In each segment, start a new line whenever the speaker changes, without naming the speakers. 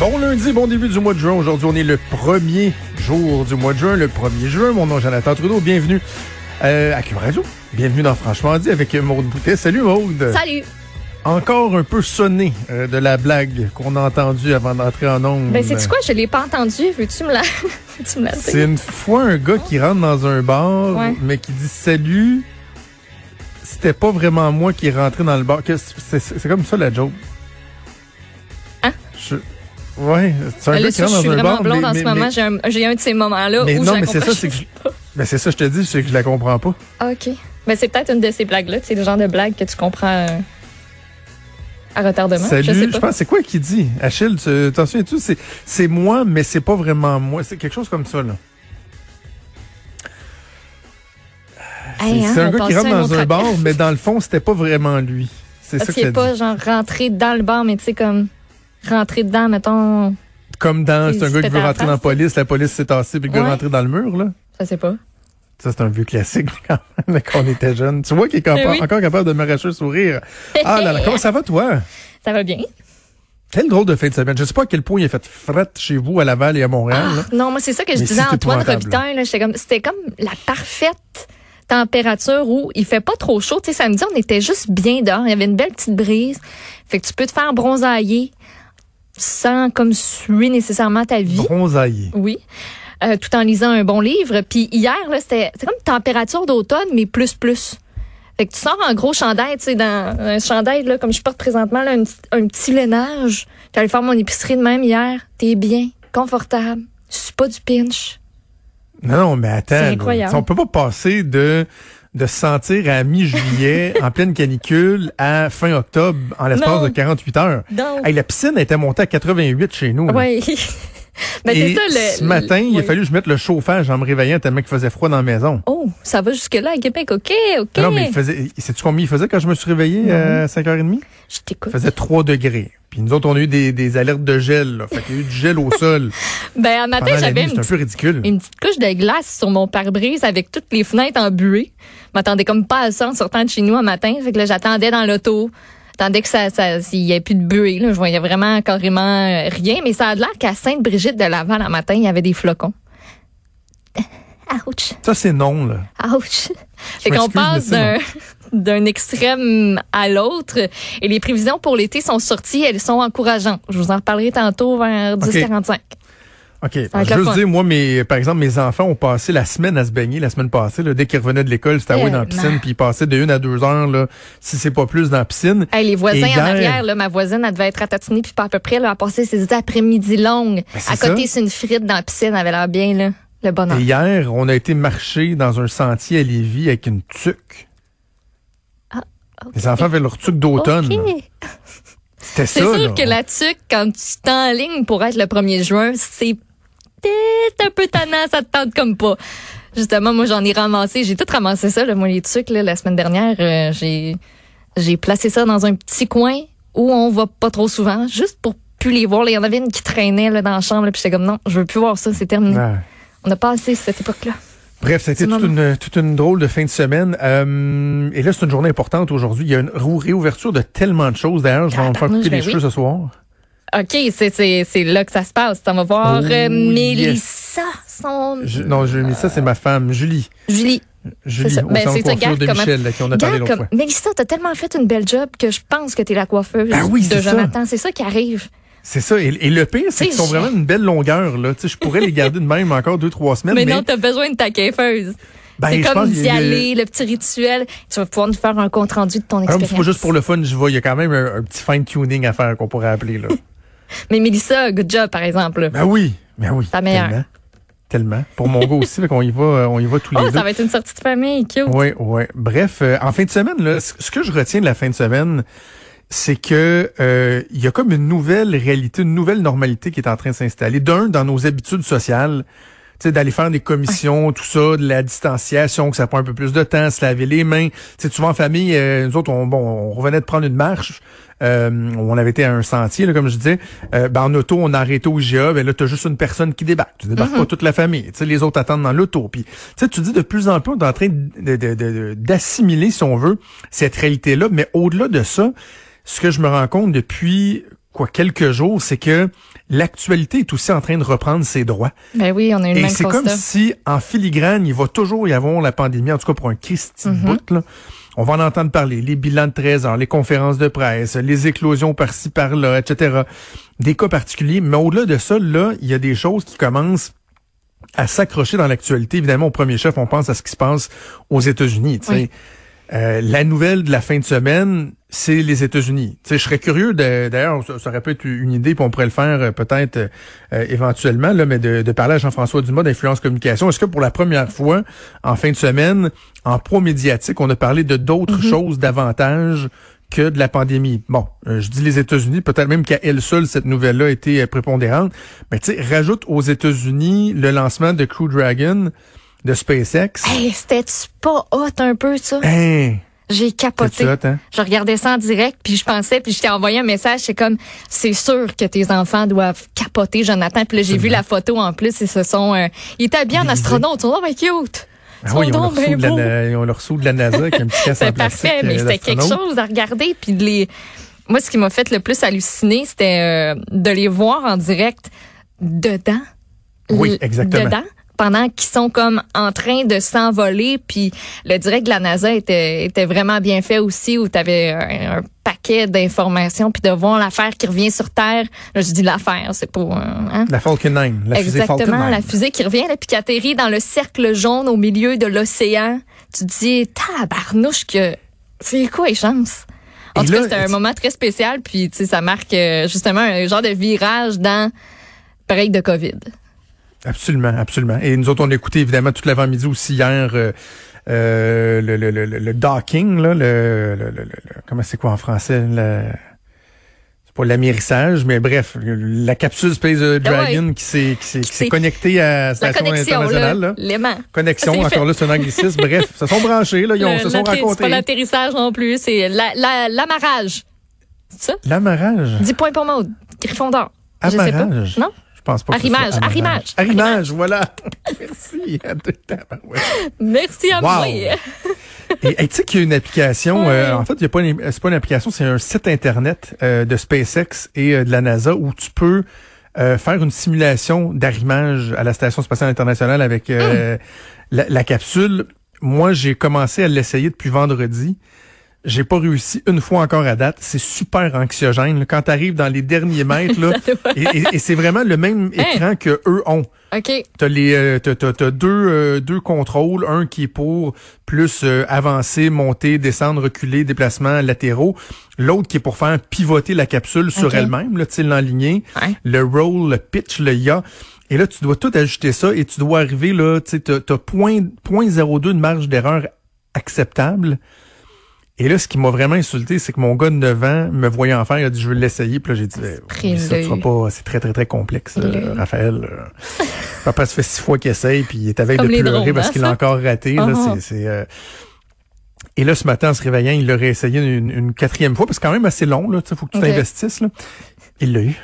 Bon lundi, bon début du mois de juin. Aujourd'hui, on est le premier jour du mois de juin, le 1er juin. Mon nom est Jonathan Trudeau. Bienvenue euh, à Cube Radio. Bienvenue dans Franchement dit avec Maude Boutet. Salut Maude.
Salut!
Encore un peu sonné euh, de la blague qu'on a entendue avant d'entrer en ondes.
Ben, c'est quoi? Je l'ai pas entendu. Veux-tu me la, veux-tu me la?
C'est une fois un gars qui rentre dans un bar,
Ouais.
mais qui dit salut. C'était pas vraiment moi qui est rentré dans le bar. Que- C'est c'est- c'est comme ça la joke. Je- Ouais, c'est un
Ben
gars
là,
qui
ça, je suis
dans un
vraiment
bar.
blonde
mais-
en ce
mais-
moment.
mais-
J'ai un, j'ai un de ces moments-là
Mais
où
non,
je la
mais c'est ça, c'est que je- Ben c'est ça, je te dis, c'est que je la comprends pas.
pas. OK. Ben, c'est peut-être une de ces blagues-là. C'est le genre de blague que tu comprends euh, à retardement.
Salut,
je sais
je
pas.
pense, c'est quoi qui dit? Achille, tu t'en souviens-tu? C'est, c'est moi, mais c'est pas vraiment moi. C'est quelque chose comme ça, là.
Hey,
c'est
hein,
c'est un gars qui rentre dans un bar, mais dans le fond, c'était pas vraiment lui. C'est ça
Parce
que
qu'il
ça
est pas
dit.
genre rentré dans le bar, mais tu sais, comme rentré dedans, mettons.
Comme dans, c'est un gars qui veut rentrer dans la police, la police s'est tassée, puis le gars est rentré dans le mur, là.
Je sais pas.
Ça, c'est un vieux classique, quand même, quand on était jeune. Tu vois qu'il est encore,
Eh oui.
encore capable de m'arracher le sourire. Ah là là, comment ça va, toi?
Ça va bien?
Quel drôle de fin de semaine. Je sais pas à quel point il a fait fret chez vous, à Laval et à Montréal, là.
Non, moi, c'est ça que je
Mais
disais à
c'est
Antoine. Robitaille. là. Comme, c'était comme la parfaite température où il fait pas trop chaud. Tu sais, samedi, on était juste bien dehors. Il y avait une belle petite brise. Fait que tu peux te faire bronzailler sans comme suer nécessairement ta vie.
Bronzaillé.
Oui. Euh, tout en lisant un bon livre. Puis hier, c'était comme température d'automne, mais plus, plus. Fait que tu sors en gros chandail, tu sais, dans un chandail, là, comme je porte présentement, là, un, petit- un petit lainage. J'allais faire mon épicerie de même hier. T'es bien, confortable. C'est pas du pinch.
Non, non, mais attends.
C'est
là.
incroyable.
On peut pas passer de de se sentir à mi-juillet, en pleine canicule, à fin octobre, en l'espace
Non.
de 48 heures.
Donc,
Hey, la piscine était montée à 88 chez nous.
oui. ben,
Et
c'est ça, le.
ce matin, il a
oui.
fallu que je mette le chauffage en me réveillant tellement qu'il faisait froid dans la maison.
Oh, ça va jusque-là à Québec. OK, OK.
Ah Non, mais il faisait. Sais-tu combien il faisait quand je me suis réveillé à 5h30?
Je
Il
t'écoute.
faisait 3 degrés. Puis nous autres, on a eu des, des alertes de gel. Là. Fait qu'il y a eu du gel au sol.
Ben, à matin, j'avais une
un peu ridicule.
une petite couche de glace sur mon pare-brise avec toutes les fenêtres embuées. Je m'attendais comme pas à ça en sortant de chez nous un matin. Fait que là, j'attendais dans l'auto. J'attendais que ça, ça, s'il y ait plus de buée, là. Je voyais vraiment carrément euh, rien. Mais ça a l'air qu'à Sainte-Brigitte de Laval, un matin, il y avait des flocons. Ouch.
Ça, c'est non, là.
Ouch. Fait qu'on passe d'un, d'un extrême à l'autre. Et les prévisions pour l'été sont sorties. Elles sont encourageantes. Je vous en reparlerai tantôt vers 10h45.
OK. veux
fun.
dire, moi, mes, par exemple, mes enfants ont passé la semaine à se baigner la semaine passée. Là, dès qu'ils revenaient de l'école, c'était à dans la piscine, puis ils passaient de une à deux heures, là, si c'est pas plus, dans la piscine.
Hey, les voisins
hier-
en arrière, là, ma voisine, elle devait être ratatinée, puis pas à peu près, là, elle a passé ses après-midi longues.
Ben,
à côté, c'est une frite dans la piscine, elle avait l'air bien, là. Le bonheur.
Et hier, on a été marcher dans un sentier à Lévis avec une tuque.
Ok.
Les enfants avaient leur tuque d'automne. là.
Ok.
C'était
C'est sûr
là.
que la tuque, quand tu t'enlignes pour être le 1er juin, c'est peut-être un peu tannant, ça te tente comme pas. Justement, moi, j'en ai ramassé, j'ai tout ramassé ça, là, moi, les tuques, là, la semaine dernière, euh, j'ai, j'ai placé ça dans un petit coin où on va pas trop souvent, juste pour plus les voir. Il y en avait une qui traînait, là, dans la chambre, là, puis j'étais comme, non, je veux plus voir ça, c'est terminé.
Ouais.
On a passé cette époque-là.
Bref, ça a été
C'est
toute une, toute une drôle de fin de semaine. Euh, et là, c'est une journée importante aujourd'hui. Il y a une réouverture de tellement de choses. D'ailleurs, je vais me faire couper les
ben
cheveux ce soir.
OK, c'est, là que ça se passe. On va voir
Oh,
euh,
yes.
Mélissa, son...
Je- non, je, mais ça, c'est ma femme, Julie.
Julie.
Julie,
C'est Ben, ça,
de
comment-
Michel, là, qui on a parlé
Regarde
l'autre
comme
fois.
Mélissa, t'as tellement fait une belle job que je pense que t'es la coiffeuse
Ben oui,
de. Jonathan. C'est ça qui arrive.
C'est ça. Et, et le pire, c'est qu'ils sont vraiment une belle longueur. Là. Je pourrais les garder de même encore deux, trois semaines.
Mais,
Mais,
non, t'as besoin de ta coiffeuse.
ben,
c'est comme d'y aller, le petit rituel. Tu vas pouvoir nous faire un compte rendu de ton
Ah,
expérience.
juste pour le fun, je vois. Il y a quand même un, un petit fine-tuning à faire qu'on pourrait appeler. Là.
Mais Mélissa, good job, par exemple.
ben oui, ben oui.
Ta meilleure.
Tellement. Tellement. Pour mon gars aussi, fait qu'on y va, euh, on y va tous les
Oh,
deux.
ça va être une sortie de famille, cute.
Oui, oui. Bref, euh, en fin de semaine, là, ce que je retiens de la fin de semaine, c'est que euh, il y a comme une nouvelle réalité, une nouvelle normalité qui est en train de s'installer. D'un, dans nos habitudes sociales, d'aller faire des commissions, tout ça, de la distanciation, que ça prend un peu plus de temps, se laver les mains. Tu sais, souvent en famille, euh, nous autres, on, bon, on revenait de prendre une marche. Euh, on avait été à un sentier, là, comme je disais. Euh, ben, en auto, on a arrêté au GA. Ben là, t'as juste une personne qui débarque. Tu débarques pas toute la famille. Tu sais, les autres attendent dans l'auto. Puis, tu sais, tu dis de plus en plus, on est en train d'assimiler, si on veut, cette réalité-là. Mais au-delà de ça, ce que je me rends compte depuis quoi quelques jours, c'est que l'actualité est aussi en train de reprendre ses droits.
Ben oui, on a une
Et c'est comme si en filigrane, il va toujours y avoir la pandémie, en tout cas pour un Christy bout, là. On va en entendre parler, les bilans de 13 heures, les conférences de presse, les éclosions par-ci, par-là, etc. Des cas particuliers. Mais au-delà de ça, là, il y a des choses qui commencent à s'accrocher dans l'actualité. Évidemment, au premier chef, on pense à ce qui se passe aux États-Unis.
Oui.
Euh, la nouvelle de la fin de semaine, c'est les États-Unis. Je serais curieux d'ailleurs, ça, ça aurait pu être une idée, puis on pourrait le faire euh, peut-être euh, euh, éventuellement, là, mais de, de parler à Jean-François Dumas d'Influence Communication. Est-ce que pour la première fois, en fin de semaine, en pro-médiatique, on a parlé de d'autres choses davantage que de la pandémie? Bon, euh, je dis les États-Unis, peut-être même qu'à elle seule, cette nouvelle-là a été euh, prépondérante. Mais tu sais, rajoute aux États-Unis le lancement de Crew Dragon de SpaceX.
Hey, c'était-tu pas hot un peu, ça?
Hein,
J'ai capoté.
hot, hein?
Je regardais ça en direct, puis je pensais, puis je t'ai envoyé un message, c'est comme, c'est sûr que tes enfants doivent capoter, Jonathan. Puis là, j'ai vu la photo en plus, ils se sont, euh, ils étaient bien en astronaute, ils sont donc bien cute. Ils
Ah
sont
oui, leur de la, ils ont leur de la NASA avec un petit casque en
C'est
plastique.
parfait, mais
euh,
c'était quelque chose à regarder, puis de les, moi, ce qui m'a fait le plus halluciner, c'était euh, de les voir en direct dedans.
Oui, exactement.
Dedans pendant qu'ils sont comme en train de s'envoler puis le direct de la NASA était était vraiment bien fait aussi où tu avais un, un paquet d'informations puis de voir l'affaire qui revient sur terre là je dis l'affaire c'est pas euh, hein?
La Falcon 9. La fusée Falcon
Exactement,
9.
la fusée qui revient qui atterrit dans le cercle jaune au milieu de l'océan. Tu te dis, tabarnouche que c'est quoi les chances? En
Et
tout
là,
cas, c'était un moment très spécial, puis tu sais, ça marque euh, justement un genre de virage dans pareil de COVID.
Absolument, absolument. Et nous autres, on a écouté évidemment toute l'avant-midi aussi hier euh, euh, le, le, le, le docking, là, le, comment c'est quoi en français? Le, c'est pas l'amérissage, mais bref, la capsule Space Dragon qui s'est qui s'est qui s'est
s'est-
connectée à la station internationale.
l'aimant.
Connexion, encore
fait.
là, c'est un anglicisme. bref, se sont branchés, là, ils ont, se sont
l'atterri- C'est
rencontrés.
pas l'atterrissage non plus, c'est la- la- l'amarrage. c'est ça?
L'amarrage?
10 points pour Maud. Griffon d'or. Je sais pas.
Amarrage?
Non?
Je pense pas que
Arrimage,
amarrage.
arrimage.
Arrimage, voilà. Merci. Ouais.
Merci à
Wow.
moi.
Et tu sais qu'il y a une application, euh, en fait, il y a pas une, c'est pas une application, c'est un site internet euh, de SpaceX et euh, de la NASA où tu peux euh, faire une simulation d'arrimage à la station spatiale internationale avec euh, la, la capsule. Moi, j'ai commencé à l'essayer depuis vendredi. J'ai pas réussi une fois encore à date. C'est super anxiogène. là. Quand tu arrives dans les derniers mètres, là, et, et- et c'est vraiment le même
Hein?
écran que eux ont.
OK.
T'as les euh, t'as, t'as- t'as deux euh, deux contrôles, un qui est pour plus euh, avancer, monter, descendre, reculer, déplacements latéraux, l'autre qui est pour faire pivoter la capsule sur elle-même, là, tu sais, l'enligner,
Ouais.
le roll, le pitch, le ya. Et là, tu dois tout ajuster ça et tu dois arriver là, tu sais, t'as, t'as point, point 0,2 de marge d'erreur acceptable. Et là, ce qui m'a vraiment insulté, c'est que mon gars de 9 ans me voyait en faire, il a dit je veux l'essayer, puis là j'ai dit eh, ça sera pas, c'est très très très complexe, euh,
Le-
Raphaël. euh. Papa se fait six fois qu'il essaye, puis il est à veille de pleurer
drones,
parce
hein,
qu'il a encore raté. Là,
Ah.
c'est, c'est, euh, Et là, ce matin, en se réveillant, il l'aurait essayé une, une quatrième fois, parce que c'est quand même assez long, là, tu sais, faut que tu
Ok.
t'investisses, là. Il l'a eu.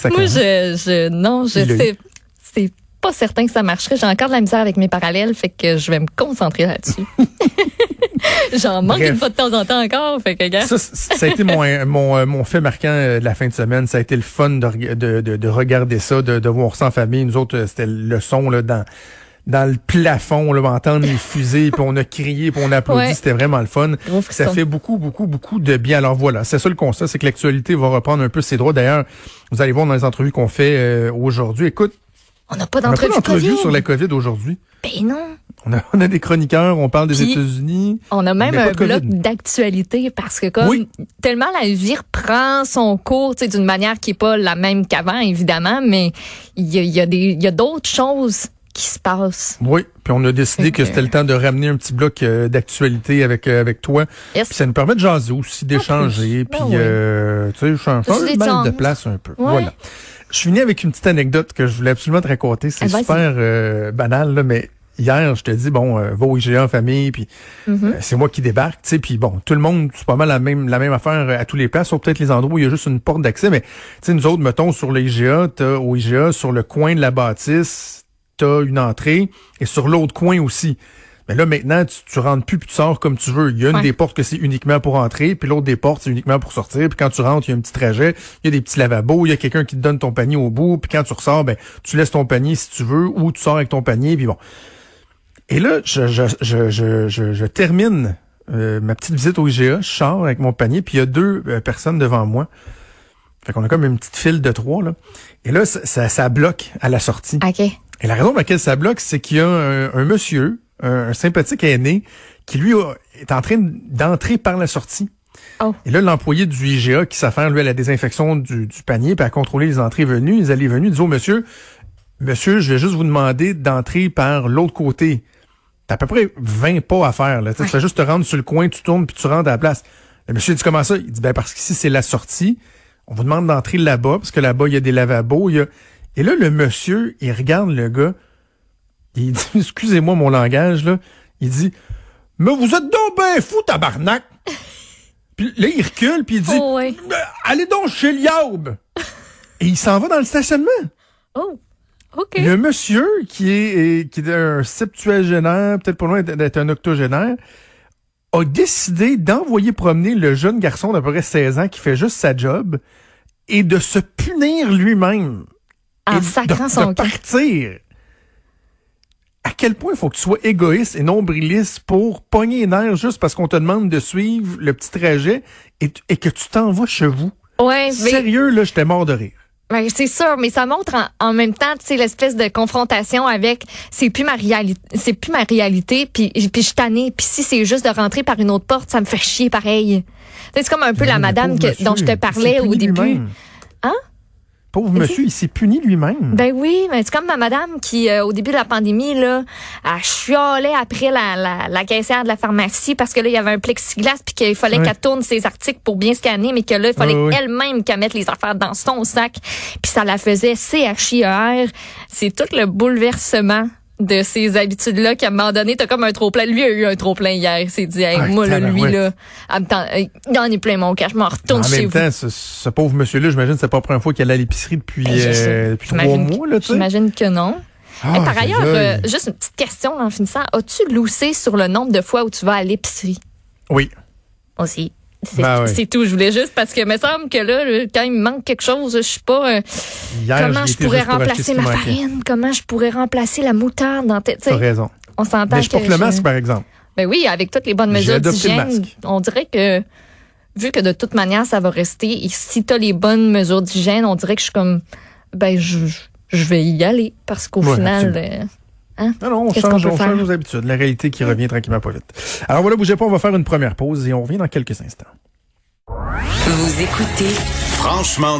Moi, je, je, non, je
Il
sais, c'est pas certain que ça marcherait. J'ai encore de la misère avec mes parallèles, fait que je vais me concentrer là-dessus. J'en manque
Bref.
une fois de temps en temps encore, fait que.
Ça, ça a été mon, mon, euh, mon fait marquant euh, de la fin de semaine. Ça a été le fun de, de, de, de regarder ça, de, de voir ça en famille. Nous autres, euh, c'était le son là, dans, dans le plafond, là, entendre les fusées, puis on a crié, puis on a applaudi.
Ouais.
C'était vraiment le fun. Ça fait beaucoup, beaucoup, beaucoup de bien. Alors voilà, c'est ça le constat, c'est que l'actualité va reprendre un peu ses droits. D'ailleurs, vous allez voir dans les entrevues qu'on fait euh, aujourd'hui. Écoute,
On n'a pas d'entrevue
sur la COVID aujourd'hui.
Ben non.
On a, on a des chroniqueurs, on parle des États-Unis.
On a même un bloc d'actualité parce que comme
Oui.
tellement la vie reprend son cours, tu sais, d'une manière qui est pas la même qu'avant, évidemment, mais il y a, y a des, il y a d'autres choses qui se passe.
Oui, puis on a décidé que
que-
c'était le temps de ramener un petit bloc euh, d'actualité avec euh, avec toi.
Yes.
Puis ça nous permet de jaser aussi, d'échanger,
plus.
puis
Ben oui.
euh, tu sais, changer de place un peu.
Ouais.
Voilà. Je suis venu avec une petite anecdote que je voulais absolument te raconter. C'est
Ah, vas-y.
super euh, banal, là, mais hier, je te dis, bon, euh, va au IGA en famille, puis
Mhm.
euh, c'est moi qui débarque, tu sais, puis bon, tout le monde, c'est pas mal la même la même affaire euh, à tous les places, sauf peut-être les endroits où il y a juste une porte d'accès, mais tu sais, nous autres, mettons, sur le IGA, t'as au IGA, sur le coin de la bâtisse, t'as une entrée, et sur l'autre coin aussi. Mais là, maintenant, tu, tu rentres plus puis tu sors comme tu veux. Il y a une
Ouais.
des portes que c'est uniquement pour entrer, puis l'autre des portes, c'est uniquement pour sortir. Puis quand tu rentres, il y a un petit trajet, il y a des petits lavabos, il y a quelqu'un qui te donne ton panier au bout, puis quand tu ressors, ben, tu laisses ton panier si tu veux, ou tu sors avec ton panier, puis bon. Et là, je, je, je, je, je, je termine euh, ma petite visite au IGA, je sors avec mon panier, puis il y a deux euh, personnes devant moi. Fait qu'on a comme une petite file de trois, là. Et là, ça, ça, ça bloque à la sortie.
OK.
Et la raison pour laquelle ça bloque, c'est qu'il y a un, un monsieur, un, un sympathique aîné, qui lui a- est en train d'entrer par la sortie.
Oh.
Et là, l'employé du IGA qui s'affaire, lui, à la désinfection du, du panier, puis à contrôler les entrées venues, les allées venues, dit au monsieur, monsieur, je vais juste vous demander d'entrer par l'autre côté. T'as à peu près 20 pas à faire, là. Tu fais juste te rendre sur le coin, tu tournes, puis tu rentres à la place. Le monsieur dit comment ça? Il dit, ben, parce qu'ici, c'est la sortie. On vous demande d'entrer là-bas, parce que là-bas, il y a des lavabos, il y a... Et là, le monsieur, il regarde le gars, il dit, excusez-moi mon langage, là, il dit, mais vous êtes donc ben fou, tabarnak! puis là, il recule, puis il dit,
Oh, ouais.
Ben, allez donc chez Liaube! Et il s'en va dans le stationnement.
Oh. OK.
Le monsieur, qui est, qui est un septuagénaire, peut-être pas loin d'être un octogénaire, a décidé d'envoyer promener le jeune garçon d'à peu près 16 ans qui fait juste sa job et de se punir lui-même.
En
et
sacrant
de,
son
de partir. À quel point il faut que tu sois égoïste et nombriliste pour pogner les nerfs juste parce qu'on te demande de suivre le petit trajet et, que tu t'en vas chez vous?
Ouais, mais
Sérieux, là, j'étais mort de rire.
Ben, c'est sûr, mais ça montre en, en même temps, tu sais, l'espèce de confrontation avec c'est plus ma réalité, c'est plus ma réalité, puis puis je suis tannée, puis si c'est juste de rentrer par une autre porte, ça me fait chier pareil. C'est comme un peu la madame que, dont je te parlais au début.
Pauvre monsieur, il s'est puni lui-même.
Ben oui, mais c'est comme ma madame qui, euh, au début de la pandémie, là, elle chialait après la, la, la caissière de la pharmacie parce que là, il y avait un plexiglas puis qu'il fallait qu'elle tourne ses articles pour bien scanner, mais que là, il fallait elle-même qu'elle mette les affaires dans son sac. Puis ça la faisait CHIER. C'est tout le bouleversement de ces habitudes-là qu'à un moment donné, t'as comme un trop-plein. Lui a eu un trop-plein hier. Il s'est dit, hey,
Ah,
moi, là, lui,
tabarouette.
là, euh, il en est plein mon cas. Je m'en retourne
en
chez
même
vous.
temps, ce, ce pauvre monsieur-là, j'imagine que c'est pas la première fois qu'il allait à l'épicerie depuis,
Ben,
euh, depuis trois mois.
J'imagine que non.
Ah,
Hey, par ailleurs, euh, juste une petite question en finissant. As-tu loussé sur le nombre de fois où tu vas à l'épicerie?
Oui.
aussi? C'est
Ben oui.
tout. Je voulais juste parce que me semble que là, quand il me manque quelque chose, je sais pas euh,
Hier,
comment je pourrais remplacer ma farine, comment je pourrais remplacer la moutarde dans sais,
T'as raison.
On s'entend
Mais je
que
le
je-
masque, par exemple.
Ben oui, avec toutes les bonnes mesures d'hygiène, on dirait que vu que de toute manière ça va rester, et si tu as les bonnes mesures d'hygiène, on dirait que je suis comme ben je, je vais y aller parce qu'au
Ouais,
final euh,
Non, non, on change, on
faire?
change nos habitudes. La réalité qui revient tranquillement pas vite. Alors voilà, bougez pas, on va faire une première pause et on revient dans quelques instants.
Vous écoutez
Franchement